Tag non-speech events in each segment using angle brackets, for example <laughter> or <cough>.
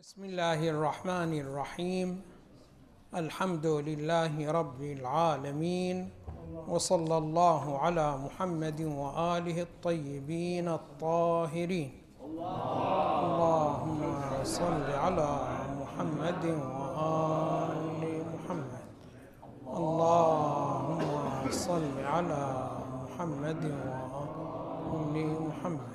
بسم الله الرحمن الرحيم الحمد لله رب العالمين وصلى الله على محمد واله الطيبين الطاهرين اللهم صل على محمد وال محمد اللهم صل على محمد وال محمد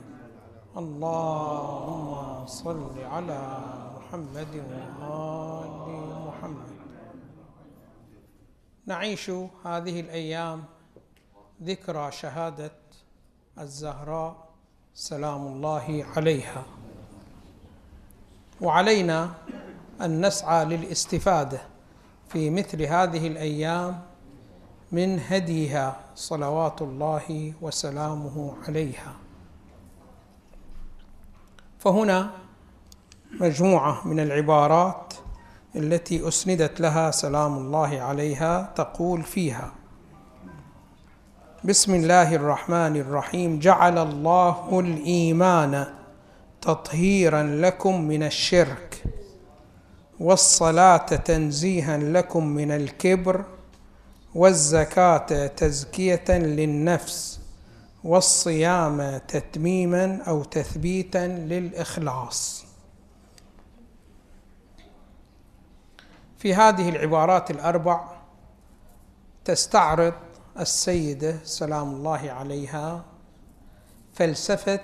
اللهم صل على محمد وآل محمد. نعيش هذه الأيام ذكرى شهادة الزهراء سلام الله عليها. وعلينا أن نسعى للاستفادة في مثل هذه الأيام من هديها صلوات الله وسلامه عليها. فهنا مجموعة من العبارات التي أسندت لها سلام الله عليها تقول فيها بسم الله الرحمن الرحيم جعل الله الإيمان تطهيرا لكم من الشرك والصلاة تنزيها لكم من الكبر والزكاة تزكية للنفس والصيام تتميما أو تثبيتا للإخلاص. في هذه العبارات الأربع تستعرض السيدة سلام الله عليها فلسفة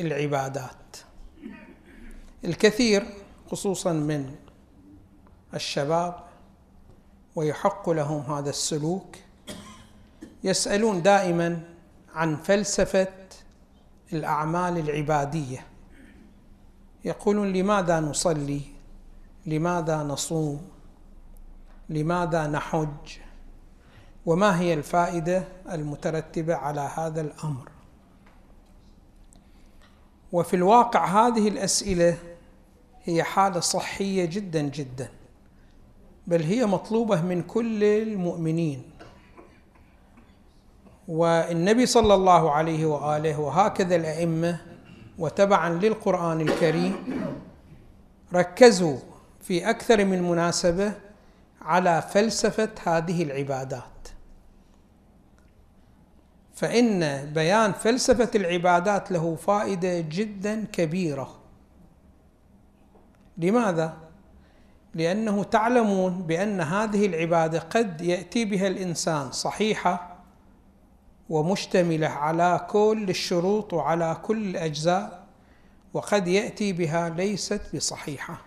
العبادات. الكثير خصوصا من الشباب ويحق لهم هذا السلوك يسألون دائما عن فلسفة الأعمال العبادية. يقولون لماذا نصلي؟ لماذا نصوم؟ لماذا نحج؟ وما هي الفائدة المترتبة على هذا الأمر؟ وفي الواقع هذه الأسئلة هي حالة صحية جدا جدا بل هي مطلوبة من كل المؤمنين. والنبي صلى الله عليه وآله وهكذا الأئمة وتبعا للقرآن الكريم ركزوا في أكثر من مناسبة على فلسفة هذه العبادات. فإن بيان فلسفة العبادات له فائدة جدا كبيرة. لماذا؟ لأنه تعلمون بأن هذه العبادة قد يأتي بها الإنسان صحيحة ومشتملة على كل الشروط وعلى كل الأجزاء وقد يأتي بها ليست بصحيحة.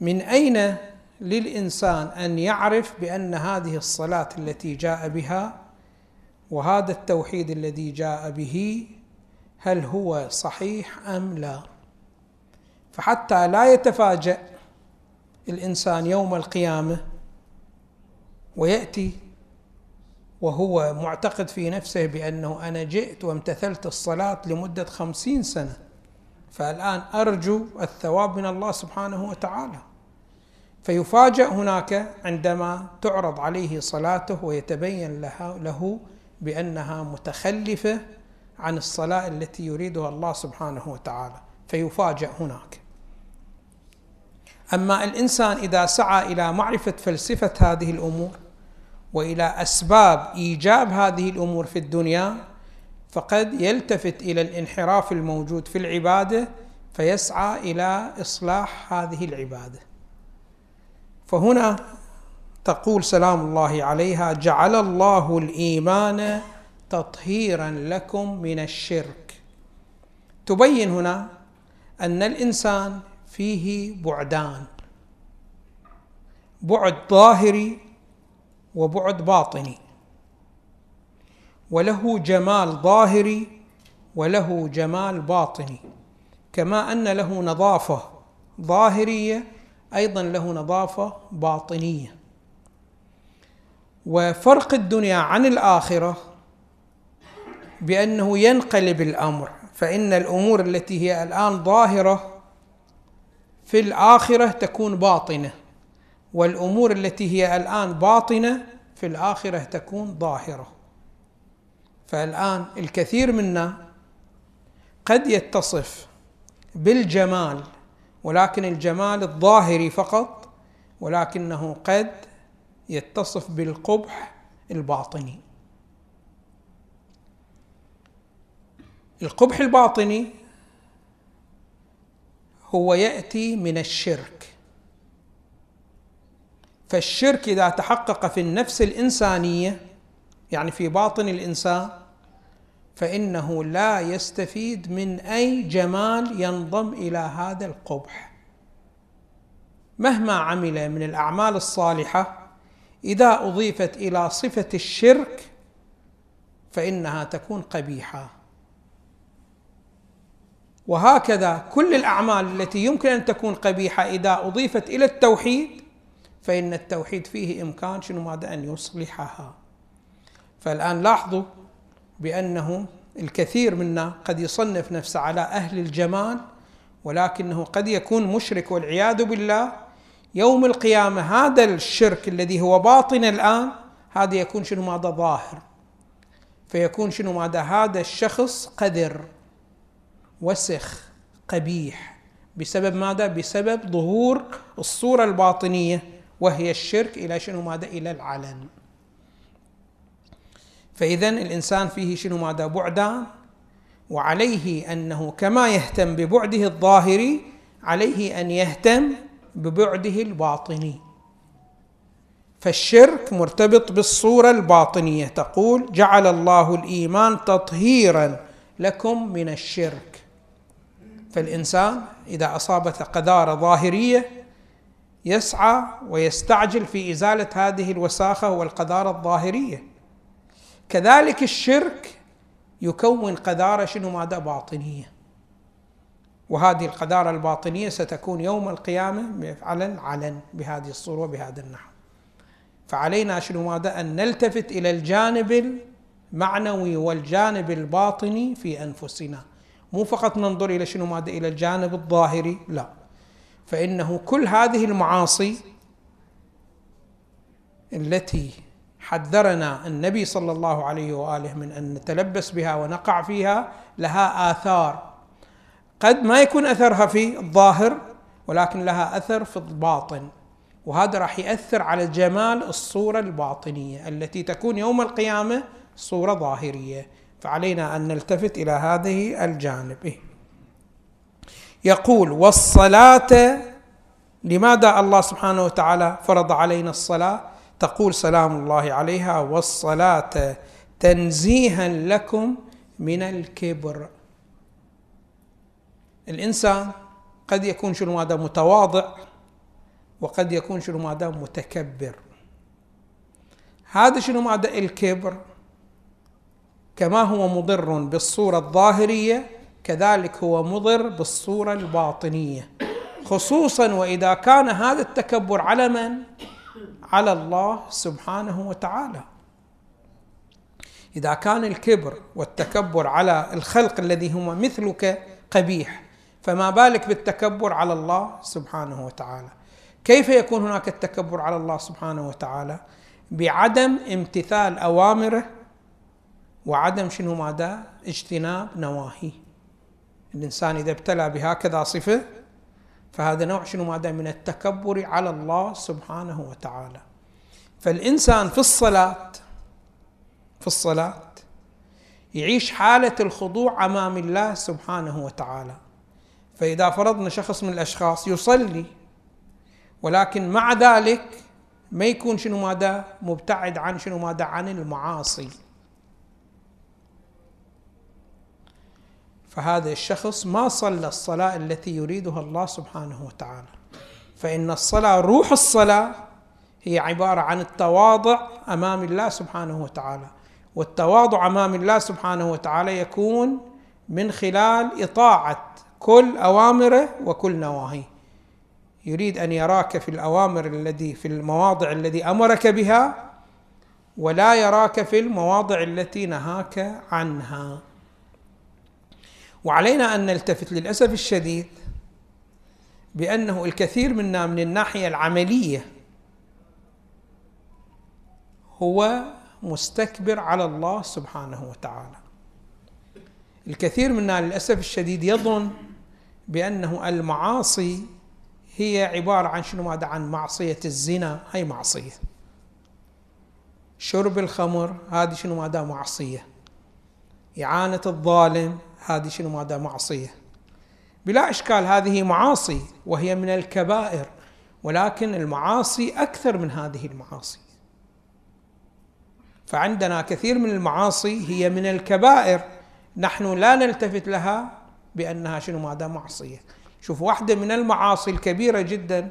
من أين للإنسان أن يعرف بأن هذه الصلاة التي جاء بها وهذا التوحيد الذي جاء به هل هو صحيح أم لا. فحتى لا يتفاجأ الإنسان يوم القيامة ويأتي وهو معتقد في نفسه بأنه أنا جئت وامتثلت الصلاة لمدة خمسين سنة فالآن أرجو الثواب من الله سبحانه وتعالى. فيفاجأ هناك عندما تعرض عليه صلاته ويتبين لها له بأنها متخلفة عن الصلاة التي يريدها الله سبحانه وتعالى. فيفاجأ هناك. أما الإنسان إذا سعى إلى معرفة فلسفة هذه الأمور وإلى أسباب إيجاب هذه الأمور في الدنيا فقد يلتفت إلى الانحراف الموجود في العبادة فيسعى إلى إصلاح هذه العبادة. فهنا تقول سلام الله عليها جعل الله الإيمان تطهيرا لكم من الشرك. تبين هنا أن الإنسان فيه بعدان بعد ظاهري وبعد باطني. وله جمال ظاهري وله جمال باطني. كما أن له نظافة ظاهرية أيضا له نظافة باطنية. وفرق الدنيا عن الآخرة بأنه ينقلب الأمر فإن الأمور التي هي الآن ظاهرة في الآخرة تكون باطنة والأمور التي هي الآن باطنة في الآخرة تكون ظاهرة. فالآن الكثير منا قد يتصف بالجمال ولكن الجمال الظاهري فقط ولكنه قد يتصف بالقبح الباطني. القبح الباطني هو يأتي من الشرك. فالشرك إذا تحقق في النفس الإنسانية يعني في باطن الإنسان فإنه لا يستفيد من أي جمال ينضم إلى هذا القبح. مهما عمل من الأعمال الصالحة إذا أضيفت إلى صفة الشرك فإنها تكون قبيحة. وهكذا كل الأعمال التي يمكن أن تكون قبيحة إذا أضيفت إلى التوحيد فإن التوحيد فيه إمكان شنو ماذا؟ أن يصلحها. فالآن لاحظوا بأنه الكثير منا قد يصنف نفسه على أهل الجمال ولكنه قد يكون مشرك والعياذ بالله. يوم القيامة هذا الشرك الذي هو باطن الآن هذا يكون شنو ماذا ظاهر؟ فيكون شنو ماذا؟ هذا الشخص قذر وسخ قبيح. بسبب ماذا؟ بسبب ظهور الصورة الباطنية وهي الشرك إلى شنو ماذا؟ إلى العلن. فإذا الإنسان فيه شنو ماذا؟ بعدان وعليه أنه كما يهتم ببعده الظاهري عليه أن يهتم ببعده الباطني فالشرك مرتبط بالصورة الباطنية تقول جعل الله الإيمان تطهيرا لكم من الشرك. فالإنسان إذا أصابته قذارة ظاهرية يسعى ويستعجل في إزالة هذه الوساخة والقذارة الظاهرية. كذلك الشرك يكون قذارة شنو ماذا؟ باطنية. وهذه القذارة الباطنية ستكون يوم القيامة علن علن بهذه الصورة وبهذا النحو. فعلينا شنو ماذا؟ أن نلتفت إلى الجانب المعنوي والجانب الباطني في أنفسنا. مو فقط ننظر إلى شنو ماذا؟ إلى الجانب الظاهري لا. فإنه كل هذه المعاصي التي حذرنا النبي صلى الله عليه وآله من أن نتلبس بها ونقع فيها لها آثار. قد ما يكون أثرها في الظاهر ولكن لها أثر في الباطن. وهذا راح يأثر على جمال الصورة الباطنية التي تكون يوم القيامة صورة ظاهرية. فعلينا أن نلتفت إلى هذه الجانب. يقول والصلاة لماذا الله سبحانه وتعالى فرض علينا الصلاة؟ تقول سلام الله عليها والصلاة تنزيها لكم من الكبر. الإنسان قد يكون شنو هذا متواضع وقد يكون شنو هذا متكبر. هذا شنو هذا الكبر؟ كما هو مضر بالصورة الظاهرية كذلك هو مضر بالصورة الباطنية. خصوصا وإذا كان هذا التكبر على من على الله سبحانه وتعالى. إذا كان الكبر والتكبر على الخلق الذي هم مثلك قبيح فما بالك بالتكبر على الله سبحانه وتعالى؟ كيف يكون هناك التكبر على الله سبحانه وتعالى؟ بعدم امتثال أوامره وعدم شنو ماذا؟ اجتناب نواهي الإنسان إذا ابتلى بهكذا صفة فهذا نوع شنو؟ ماذا من التكبر على الله سبحانه وتعالى. فالإنسان في الصلاة في الصلاة يعيش حالة الخضوع أمام الله سبحانه وتعالى. فإذا فرضنا شخص من الأشخاص يصلي ولكن مع ذلك ما يكون شنو؟ ماذا مبتعد عن شنو؟ ماذا عن المعاصي. فهذا الشخص ما صلى الصلاة التي يريدها الله سبحانه وتعالى. فإن الصلاة روح الصلاة هي عبارة عن التواضع أمام الله سبحانه وتعالى. والتواضع أمام الله سبحانه وتعالى يكون من خلال إطاعة كل أوامره وكل نواهيه. يريد أن يراك في الأوامر الذي في المواضع الذي أمرك بها ولا يراك في المواضع التي نهاك عنها. وعلينا أن نلتفت للأسف الشديد بأنه الكثير منا من الناحية العملية هو مستكبر على الله سبحانه وتعالى. الكثير منا للأسف الشديد يظن بأنه المعاصي هي عبارة عن شنو؟ ماذا؟ عن معصية الزنا. هي معصية. شرب الخمر هذه شنو؟ ماذا؟ معصية. إعانة الظالم. هذه شنو ماذا؟ معصية. بلا إشكال هذه معاصي وهي من الكبائر ولكن المعاصي أكثر من هذه المعاصي. فعندنا كثير من المعاصي هي من الكبائر نحن لا نلتفت لها بأنها شنو ماذا؟ معصية. شوف واحدة من المعاصي الكبيرة جدا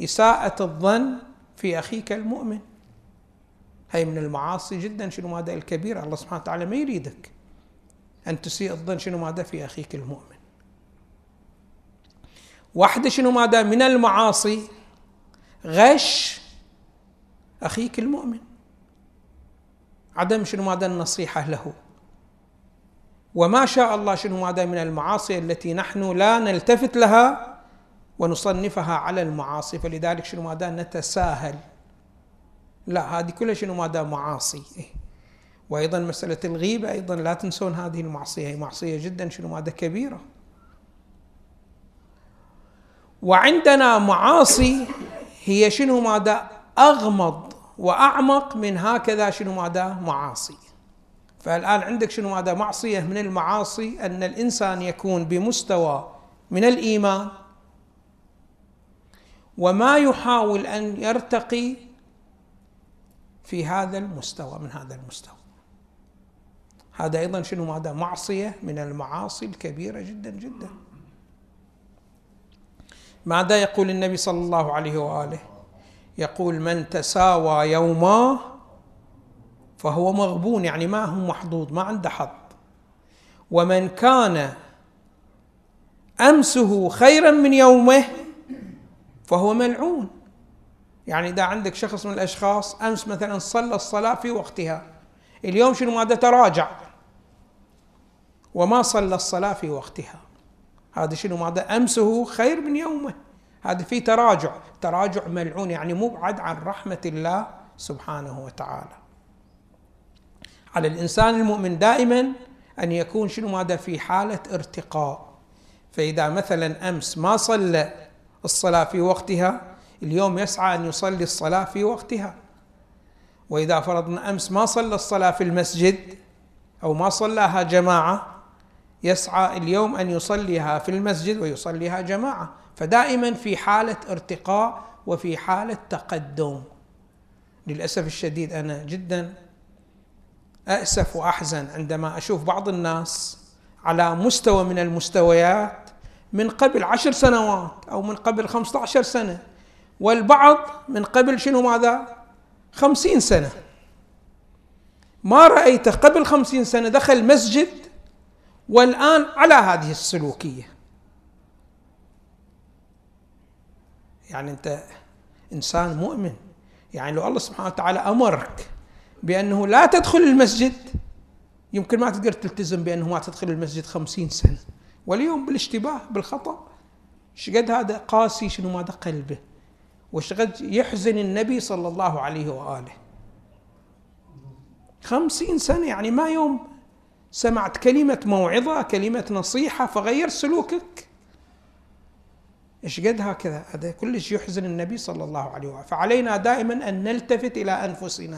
إساءة الظن في أخيك المؤمن. هي من المعاصي جدا شنو ماذا؟ الكبيرة. الله سبحانه وتعالى ما يريدك. أن تسيء الظن شنو ماذا في أخيك المؤمن. واحدة شنو ماذا من المعاصي؟ غش أخيك المؤمن. عدم شنو ماذا النصيحة له. وما شاء الله شنو ماذا من المعاصي التي نحن لا نلتفت لها ونصنفها على المعاصي. فلذلك شنو ماذا نتساهل. لا هذه كلها شنو ماذا معاصي. وأيضا مسألة الغيبة أيضا لا تنسون هذه المعصية هي معصية جدا شنو؟ ماذا كبيرة. وعندنا معاصي هي شنو؟ ماذا أغمض وأعمق من هكذا شنو؟ ماذا معاصي. فالآن عندك شنو؟ ماذا معصية من المعاصي أن الإنسان يكون بمستوى من الإيمان وما يحاول أن يرتقي في هذا المستوى من هذا المستوى. هذا أيضا شنو؟ ماذا معصية من المعاصي الكبيرة جدا جدا. ماذا يقول النبي صلى الله عليه وآله؟ يقول من تساوى يوما فهو مغبون يعني ما هو محظوظ ما عنده حظ. ومن كان أمسه خيرا من يومه فهو ملعون. يعني إذا عندك شخص من الأشخاص أمس مثلا صلى الصلاة في وقتها. اليوم شنو ماذا تراجع. وما صلى الصلاة في وقتها. هذا شنو ماذا أمسه خير من يومه. هذا في تراجع. تراجع ملعون يعني مبعد عن رحمة الله سبحانه وتعالى. على الإنسان المؤمن دائما أن يكون شنو ماذا في حالة ارتقاء. فإذا مثلا أمس ما صلى الصلاة في وقتها اليوم يسعى أن يصلي الصلاة في وقتها. وإذا فرضنا أمس ما صلى الصلاة في المسجد أو ما صلاها جماعة يسعى اليوم أن يصليها في المسجد ويصليها جماعة. فدائما في حالة ارتقاء وفي حالة تقدم. للأسف الشديد أنا جدا أأسف وأحزن عندما أشوف بعض الناس على مستوى من المستويات من قبل عشر سنوات أو من قبل خمسة عشر سنة والبعض من قبل شنو ماذا؟ خمسين سنة. ما رأيته قبل خمسين سنة دخل مسجد والآن على هذه السلوكية. يعني أنت إنسان مؤمن. يعني لو الله سبحانه وتعالى أمرك بأنه لا تدخل المسجد يمكن ما تقدر تلتزم بأنه ما تدخل المسجد خمسين سنة. واليوم بالاشتباه بالخطأ شقد هذا قاسي شنو ماذا قلبه وشقد يحزن النبي صلى الله عليه وآله. خمسين سنة يعني ما يوم سمعت كلمة موعظة كلمة نصيحة فغير سلوكك. إيش قد هكذا؟ هذا كلش يحزن النبي صلى الله عليه وآله. فعلينا دائما أن نلتفت إلى أنفسنا.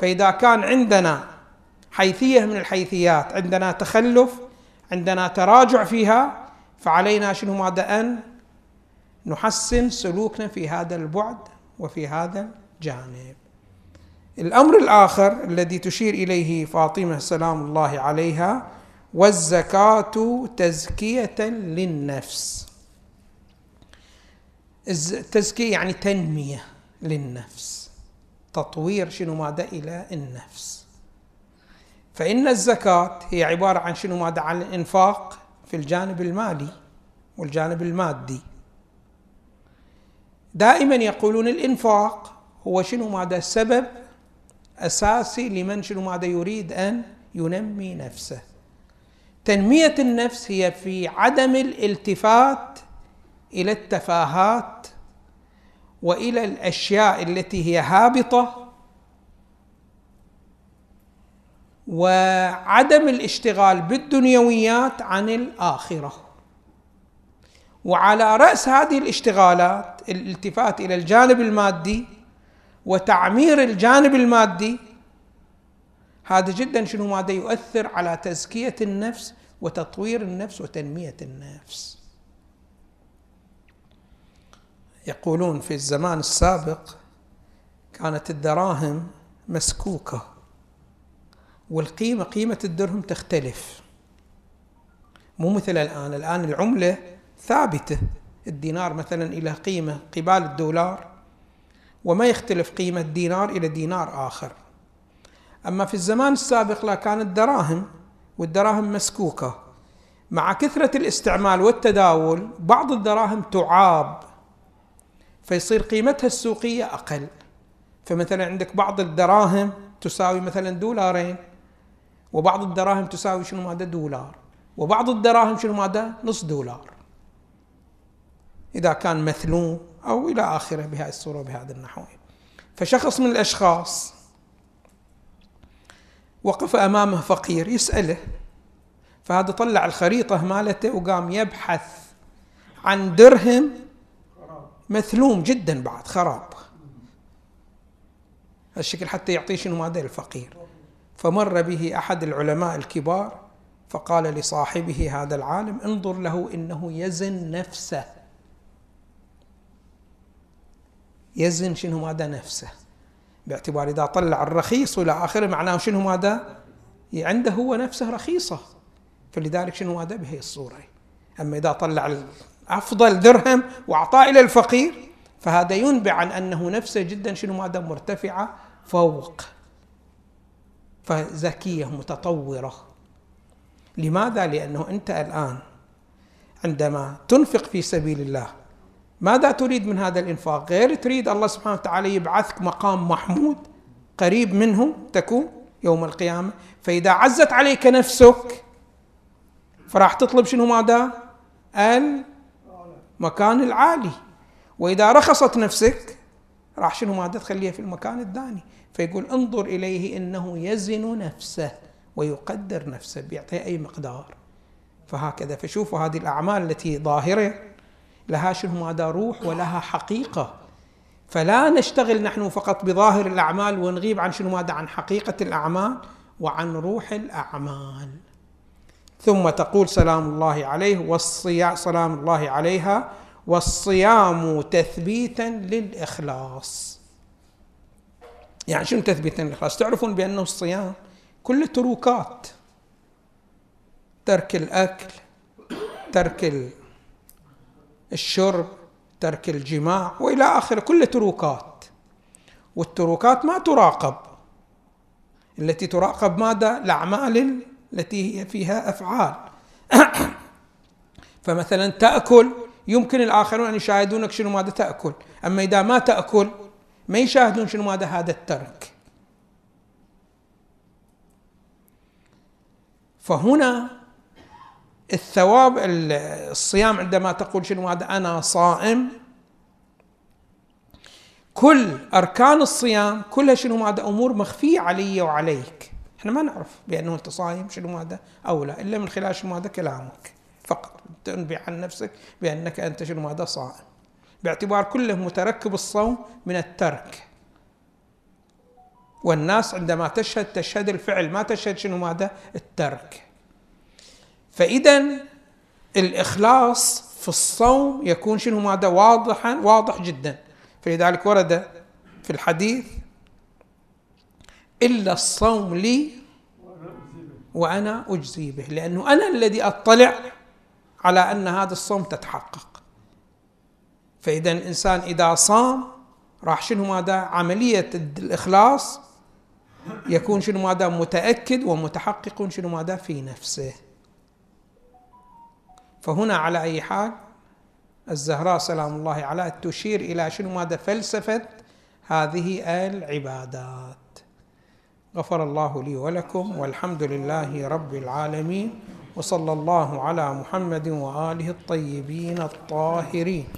فإذا كان عندنا حيثية من الحيثيات عندنا تخلف عندنا تراجع فيها فعلينا شنو ماذا أن نحسن سلوكنا في هذا البعد وفي هذا الجانب. الأمر الآخر الذي تشير إليه فاطمة سلام الله عليها والزكاة تزكية للنفس. التزكية يعني تنمية للنفس. تطوير شنو ماذا إلى النفس. فإن الزكاة هي عبارة عن شنو ماذا؟ عن الإنفاق في الجانب المالي والجانب المادي. دائما يقولون الإنفاق هو شنو ماذا سبب أساسي لمن شنو ماذا يريد أن ينمي نفسه. تنمية النفس هي في عدم الالتفات إلى التفاهات وإلى الأشياء التي هي هابطة وعدم الاشتغال بالدنيويات عن الآخرة. وعلى رأس هذه الاشتغالات الالتفات إلى الجانب المادي وتعمير الجانب المادي هذا جدا شنو ماذا يؤثر على تزكية النفس وتطوير النفس وتنمية النفس. يقولون في الزمان السابق كانت الدراهم مسكوكة والقيمة قيمة الدرهم تختلف. مو مثل الآن الآن العملة ثابتة الدينار مثلا إلى قيمة قبال الدولار وما يختلف قيمة دينار إلى دينار آخر. أما في الزمان السابق لا كانت دراهم والدراهم مسكوكة. مع كثرة الاستعمال والتداول بعض الدراهم تعاب فيصير قيمتها السوقية أقل. فمثلا عندك بعض الدراهم تساوي مثلا دولارين وبعض الدراهم تساوي شنو ماذا دولار وبعض الدراهم شنو ماذا نص دولار. إذا كان مثلوم أو إلى آخره بهذه الصورة وبهذا النحو. فشخص من الأشخاص وقف أمامه فقير يسأله فهذا طلع الخريطة مالته وقام يبحث عن درهم مثلوم جدا بعد خراب. هالشكل حتى يعطيه شنو ماذا؟ الفقير. فمر به أحد العلماء الكبار فقال لصاحبه هذا العالم انظر له إنه يزن نفسه. يزن شنو ماذا نفسه. باعتبار إذا طلع الرخيص وإلى آخره معناه شنو ماذا؟ عنده هو نفسه رخيصة. فلذلك شنو ماذا؟ بهي الصورة. أما إذا طلع أفضل درهم وأعطاه إلى الفقير فهذا ينبع عن أنه نفسه جدا شنو ماذا؟ مرتفعة فوق. فذكية متطورة. لماذا؟ لأنه أنت الآن عندما تنفق في سبيل الله ماذا تريد من هذا الإنفاق؟ غير تريد الله سبحانه وتعالى يبعثك مقام محمود قريب منه تكون يوم القيامة. فإذا عزت عليك نفسك فراح تطلب شنو ماذا؟ المكان العالي. وإذا رخصت نفسك راح شنو ماذا تخليها في المكان الثاني؟ فيقول انظر إليه إنه يزن نفسه ويقدر نفسه بيعطيه أي مقدار. فهكذا فشوفوا هذه الأعمال التي ظاهرة لها شنو ماذا روح ولها حقيقة. فلا نشتغل نحن فقط بظاهر الأعمال ونغيب عن شنو ماذا عن حقيقة الأعمال وعن روح الأعمال. ثم تقول سلام الله عليه والصيام سلام الله عليها والصيام تثبيتا للإخلاص. يعني شنو تثبيتا للإخلاص؟ تعرفون بأنه الصيام كله تروكات ترك الأكل ترك الشرب ترك الجماع وإلى اخره كل تروكات والتروكات ما تراقب. التي تراقب ماذا؟ الأعمال التي هي فيها أفعال. <coughs> فمثلا تأكل يمكن الآخرون أن يشاهدونك شنو ماذا تأكل. أما إذا ما تأكل ما يشاهدون شنو ماذا هذا الترك. فهنا الثواب الصيام عندما تقول شنو هذا؟ أنا صائم. كل أركان الصيام كلها شنو هذا؟ أمور مخفية علي وعليك. إحنا ما نعرف بأنه أنت صايم شنو هذا أو لا إلا من خلال شنو هذا؟ كلامك. فقط تنبي عن نفسك بأنك أنت شنو هذا؟ صائم. باعتبار كله متركب الصوم من الترك. والناس عندما تشهد تشهد الفعل ما تشهد شنو ماذا الترك. فإذا الإخلاص في الصوم يكون شنو ماذا؟ واضحا واضح جدا. فلذلك ورد في الحديث إلا الصوم لي وأنا أجزي به. لأنه أنا الذي أطلع على أن هذا الصوم تتحقق. فإذا الإنسان إذا صام راح شنو ماذا؟ عملية الإخلاص يكون شنو ماذا؟ متأكد ومتحقق شنو ماذا؟ في نفسه. فهنا على أي حال الزهراء سلام الله عليها تشير إلى شنو؟ ماذا فلسفة هذه العبادات. غفر الله لي ولكم والحمد لله رب العالمين وصلى الله على محمد وآله الطيبين الطاهرين.